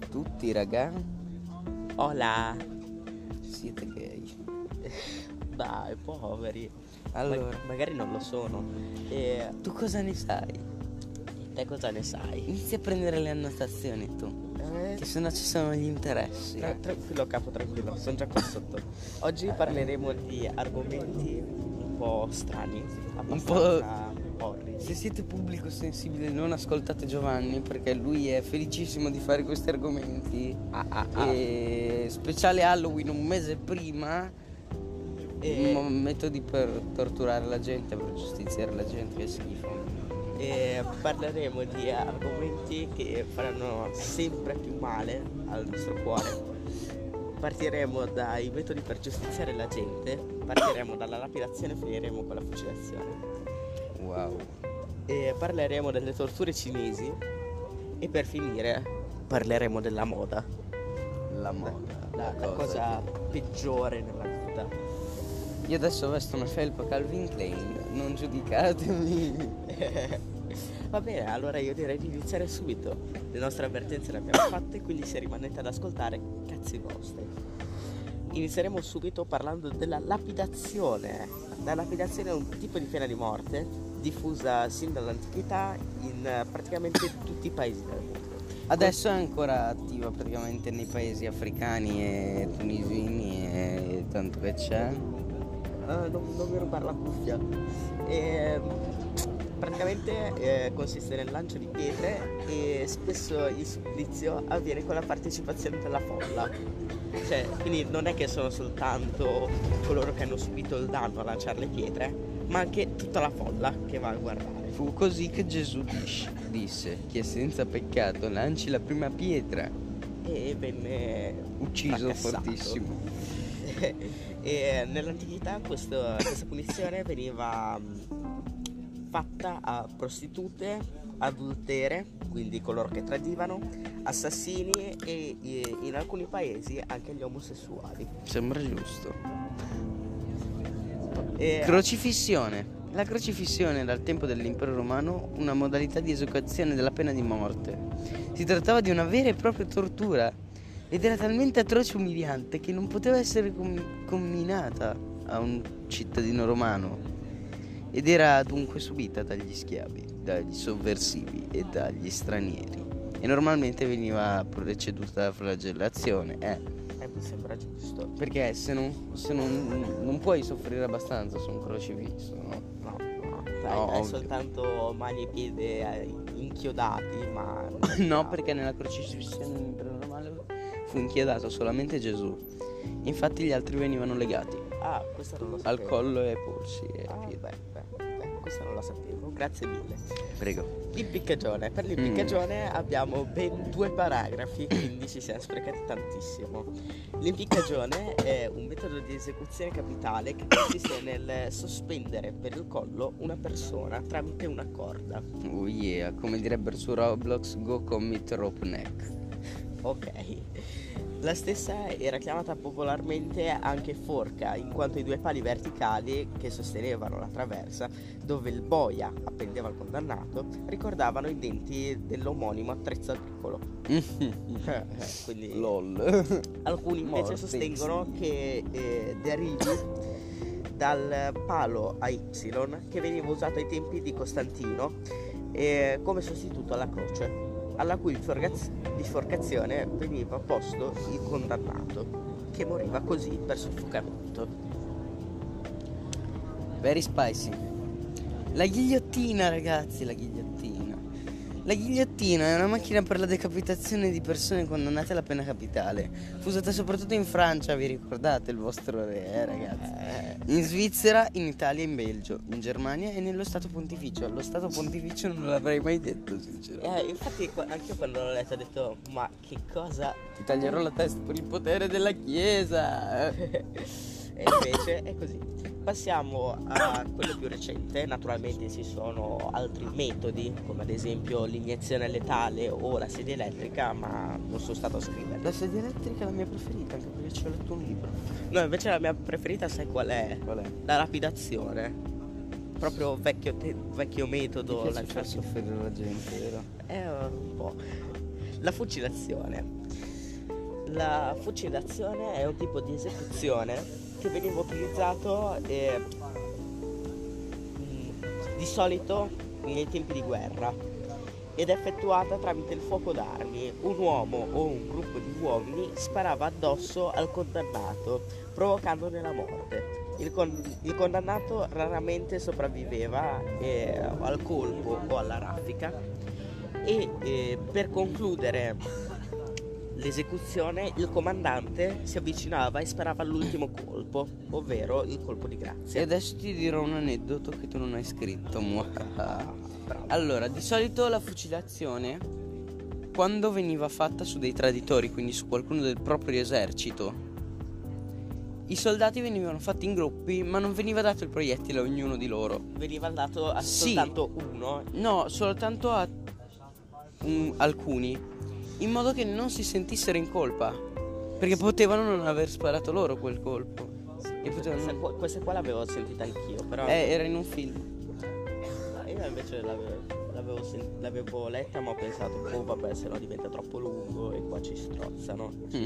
a tutti, raga. Hola. Siete gay. Dai, poveri. Allora, Ma- magari non lo sono. E tu cosa ne sai? te cosa ne sai? Inizi a prendere le annotazioni tu. Eh, Che sennò ci sono gli interessi. tra- tranquillo capo, tranquillo, sono già qua sotto. Oggi parleremo di argomenti un po' strani, abbastanza orridi. Se siete pubblico sensibile non ascoltate Giovanni perché lui è felicissimo di fare questi argomenti. Ah, ah, ah. E speciale Halloween un mese prima. E- mo- Metodi per torturare la gente, per giustiziare la gente, che schifo. e parleremo di argomenti che faranno sempre più male al nostro cuore. Partiremo dai metodi per giustiziare la gente, partiremo dalla lapidazione e finiremo con la fucilazione. Wow. E parleremo delle torture cinesi e per finire parleremo della moda, La moda. la, la cosa peggiore nella vita. Io adesso vesto una felpa Calvin Klein, non giudicatemi. Va bene, allora io direi di iniziare subito. Le nostre avvertenze le abbiamo fatte, quindi se rimanete ad ascoltare, cazzi vostri. Inizieremo subito parlando della lapidazione. La lapidazione è un tipo di pena di morte diffusa sin dall'antichità in eh, praticamente tutti i paesi del mondo. Adesso è ancora attiva praticamente nei paesi africani e tunisini e tanto che c'è. Ah, non, non mi rubare la cuffia. E, praticamente eh, consiste nel lancio di pietre e spesso il supplizio avviene con la partecipazione della folla. Cioè, quindi non è che sono soltanto coloro che hanno subito il danno a lanciare le pietre, ma anche tutta la folla che va a guardare. Fu così che Gesù dis- disse: Chi è senza peccato lanci la prima pietra. E venne Ucciso fracassato. fortissimo. e nell'antichità questo- questa punizione veniva mh, fatta a prostitute, adultere, quindi coloro che tradivano, assassini e e in alcuni paesi anche gli omosessuali. Sembra giusto. E- Crocifissione. La crocifissione dal tempo dell'impero romano una modalità di esecuzione della pena di morte. Si trattava di una vera e propria tortura ed era talmente atroce e umiliante che non poteva essere com- comminata a un cittadino romano ed era dunque subita dagli schiavi, dagli sovversivi e dagli stranieri e normalmente veniva preceduta da flagellazione. Eh, eh, mi sembra giusto. perché se non, se non, non puoi soffrire abbastanza su un crocifisso, no? No, no, dai, No, hai ovvio. soltanto mani e piedi eh, inchiodati, ma... No, perché nella crocifissione romano fu inchiodato solamente Gesù. Infatti gli altri venivano legati Ah, al collo e ai polsi e Ah, beh, beh, questo non lo sapevo, grazie mille. Prego. L'impiccagione. Per l'impiccagione abbiamo ben due paragrafi, quindi ci siamo sprecati tantissimo. L'impiccagione è un metodo di esecuzione capitale che consiste nel sospendere per il collo una persona tramite una corda. Oh yeah, come direbbero su Roblox, go commit rope neck. Ok. La stessa era chiamata popolarmente anche forca, in quanto i due pali verticali che sostenevano la traversa, dove il boia appendeva al condannato, ricordavano i denti dell'omonimo attrezzo agricolo. Quindi LOL. alcuni invece Morte. sostengono che eh, derivi dal palo a Y che veniva usato ai tempi di Costantino eh, come sostituto alla croce, alla cui biforcaz- biforcazione veniva posto il condannato, che moriva così per soffocamento. Very spicy. La ghigliottina, ragazzi, la ghigliottina. La ghigliottina è una macchina per la decapitazione di persone condannate alla pena capitale. Fu usata soprattutto in Francia, vi ricordate il vostro re, eh, ragazzi? In Svizzera, in Italia, in Belgio, in Germania e nello Stato Pontificio. Lo Stato Pontificio non l'avrei mai detto, sinceramente. Eh, infatti anche io quando l'ho letto ho detto ma che cosa Ti taglierò la testa per il potere della Chiesa. e invece è così. Passiamo a quello più recente, naturalmente ci sono altri metodi, come ad esempio l'iniezione letale o la sedia elettrica, ma non sono stato a scrivere. La sedia elettrica è la mia preferita, anche perché ci ho letto un libro. No, invece la mia preferita sai qual è? Qual è? La lapidazione. Proprio vecchio, te- vecchio metodo Ti lanciato. soffrire la gente, vero? È un po'. La fucilazione. La fucilazione è un tipo di esecuzione che veniva utilizzato eh, di solito nei tempi di guerra ed effettuata tramite il fuoco d'armi. Un uomo o un gruppo di uomini sparava addosso al condannato, provocandone la morte. Il, con- il condannato raramente sopravviveva eh, al colpo o alla raffica e eh, per concludere l'esecuzione il comandante si avvicinava e sparava all'ultimo colpo, ovvero il colpo di E grazia. adesso ti dirò un aneddoto che tu non hai scritto. Allora, di solito la fucilazione, quando veniva fatta su dei traditori, quindi su qualcuno del proprio esercito, i soldati venivano fatti in gruppi, ma non veniva dato il proiettile a ognuno di loro. Veniva dato a Sì. soltanto uno. No, soltanto a mm, alcuni, in modo che non si sentissero in colpa. Perché potevano non aver sparato loro quel colpo. E potevano... Questa qua, questa qua l'avevo sentita anch'io, però Eh, era in un film. io invece l'avevo, l'avevo sen- l'avevo letta ma ho pensato, oh vabbè se no diventa troppo lungo e qua ci strozzano. Mm.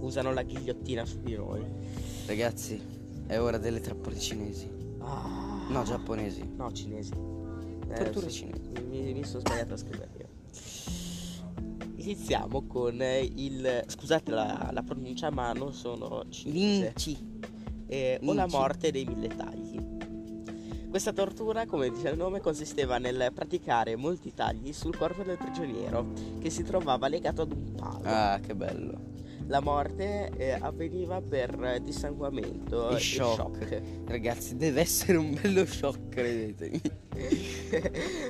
Usano la ghigliottina su di noi. Ragazzi, è ora delle trappole cinesi. Ah. No, giapponesi. No, cinesi. Torture so- cinesi. Mi, mi sono sbagliato a scrivere. Iniziamo con il. Scusate la, la pronuncia, ma non sono cinese. Linci. eh, o la morte dei mille tagli. Questa tortura, come dice il nome, consisteva nel praticare molti tagli sul corpo del prigioniero che si trovava legato ad un palo. Ah, che bello. La morte eh, avveniva per dissanguamento E e shock. shock. Ragazzi, deve essere un bello shock, credetemi.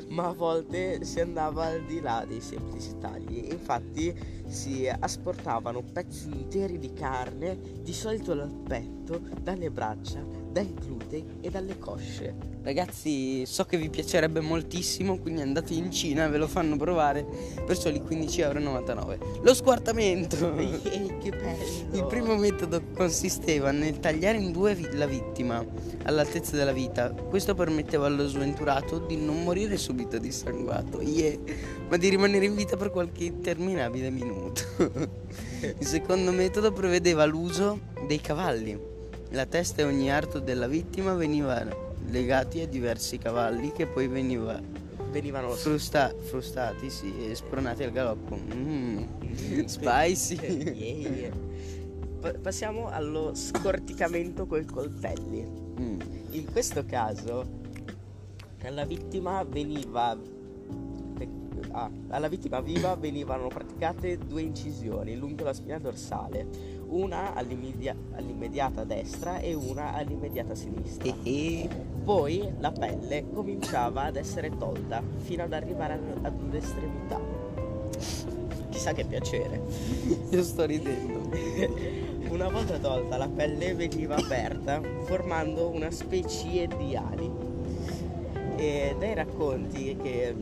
Ma a volte si andava al di là dei semplici tagli. Infatti si asportavano pezzi interi di carne, di solito dal petto, dalle braccia, dai glutei e dalle cosce. Ragazzi, so che vi piacerebbe moltissimo, quindi andate in Cina, ve lo fanno provare per soli 15,99€. Lo squartamento! Ehi, che bello! Il primo metodo consisteva nel tagliare in due la vittima all'altezza della vita. Questo permetteva allo sventurato di non morire subito dissanguato, yeah, ma di rimanere in vita per qualche interminabile minuto. Il secondo metodo prevedeva l'uso dei cavalli. La testa e ogni arto della vittima venivano legati a diversi cavalli che poi veniva venivano frusta- frustati sì, e spronati al galoppo. Mm, spicy. Yeah. Pa- Passiamo allo scorticamento coi coltelli. Mm. In questo caso alla vittima veniva ah, alla vittima viva venivano praticate due incisioni lungo la spina dorsale, una all'immedia- all'immediata destra e una all'immediata sinistra. E- Poi la pelle cominciava ad essere tolta fino ad arrivare ad un'estremità. Chissà che piacere. Io sto ridendo. Una volta tolta la pelle veniva aperta formando una specie di ali. E dai racconti che,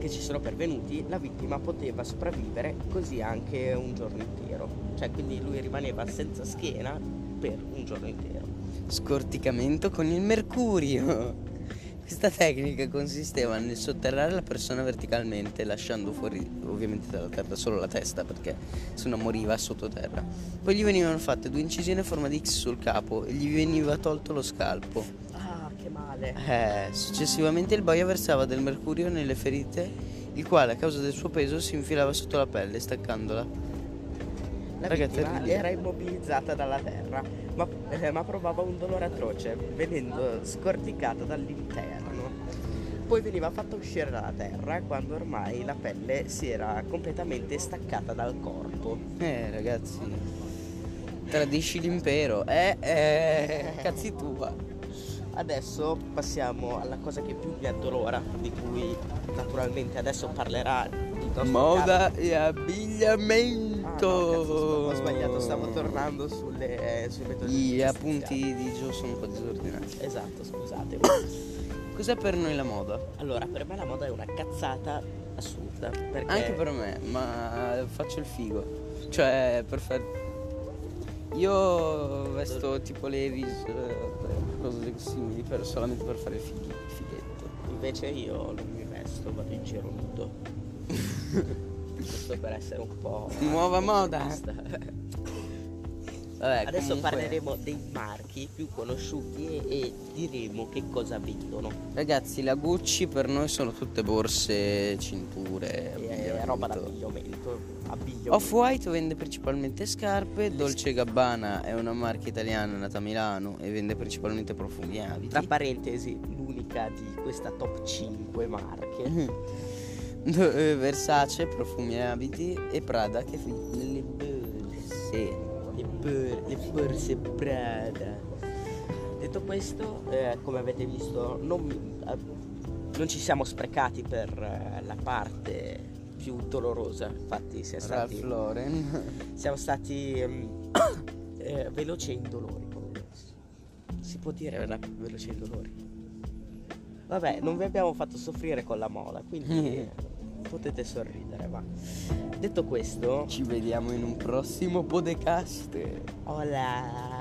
che ci sono pervenuti la vittima poteva sopravvivere così anche un giorno intero. Cioè quindi lui rimaneva senza schiena per un giorno intero. Scorticamento con il mercurio. Questa tecnica consisteva nel sotterrare la persona verticalmente, lasciando fuori ovviamente dalla terra solo la testa, perché se no moriva sottoterra. Poi gli venivano fatte due incisioni a forma di X sul capo e gli veniva tolto lo scalpo. Ah, che male. Eh, successivamente il boia versava del mercurio nelle ferite, il quale a causa del suo peso si infilava sotto la pelle, staccandola. La Raga, vittima terribile. era immobilizzata dalla terra, ma, eh, ma provava un dolore atroce, venendo scorticata dall'interno. Poi veniva fatta uscire dalla terra quando ormai la pelle si era completamente staccata dal corpo. Eh, ragazzi, tradisci l'impero. Eh, eh, cazzi tua. Adesso passiamo alla cosa che più mi addolora, di cui naturalmente adesso parlerà il Moda caro- e abbigliamento. Ah, no, cazzo, ho sbagliato, stavo tornando sulle, eh, sui metodi di Gli appunti di Gio sono un po' disordinati. Esatto, scusate. Cos'è per noi la moda? Allora, per me la moda è una cazzata assurda. Perché Anche per me, ma faccio il figo. Cioè, per fare. Io vesto tipo Levis, eh, cose simili, per, solamente per fare il fighetto. invece io non mi vesto, vado in giro nudo. giusto per essere un po'... Nuova moda. Vabbè, Adesso comunque- parleremo dei marchi più conosciuti e, e diremo che cosa vendono. Ragazzi, la Gucci per noi sono tutte borse, cinture, E abbigliamento. roba d'abbigliamento. Abbigliamento. Off-White vende principalmente scarpe, Dolce Gabbana è una marca italiana nata a Milano e vende principalmente profumi e abiti. Tra parentesi, l'unica di questa top 5 marche. Mhm. Eh, Versace, profumi e abiti e Prada che vende le borse. Le, bor- le borse Prada. Detto questo, eh, come avete visto, non, eh, non ci siamo sprecati per eh, la parte più dolorosa. Infatti, siamo stati, Lauren. siamo stati ehm, eh, veloci e indolori. Si può dire vera- veloci e indolori. Vabbè, non vi abbiamo fatto soffrire con la mola, quindi potete sorridere. Ma detto questo, Ci vediamo in un prossimo podcast. hola.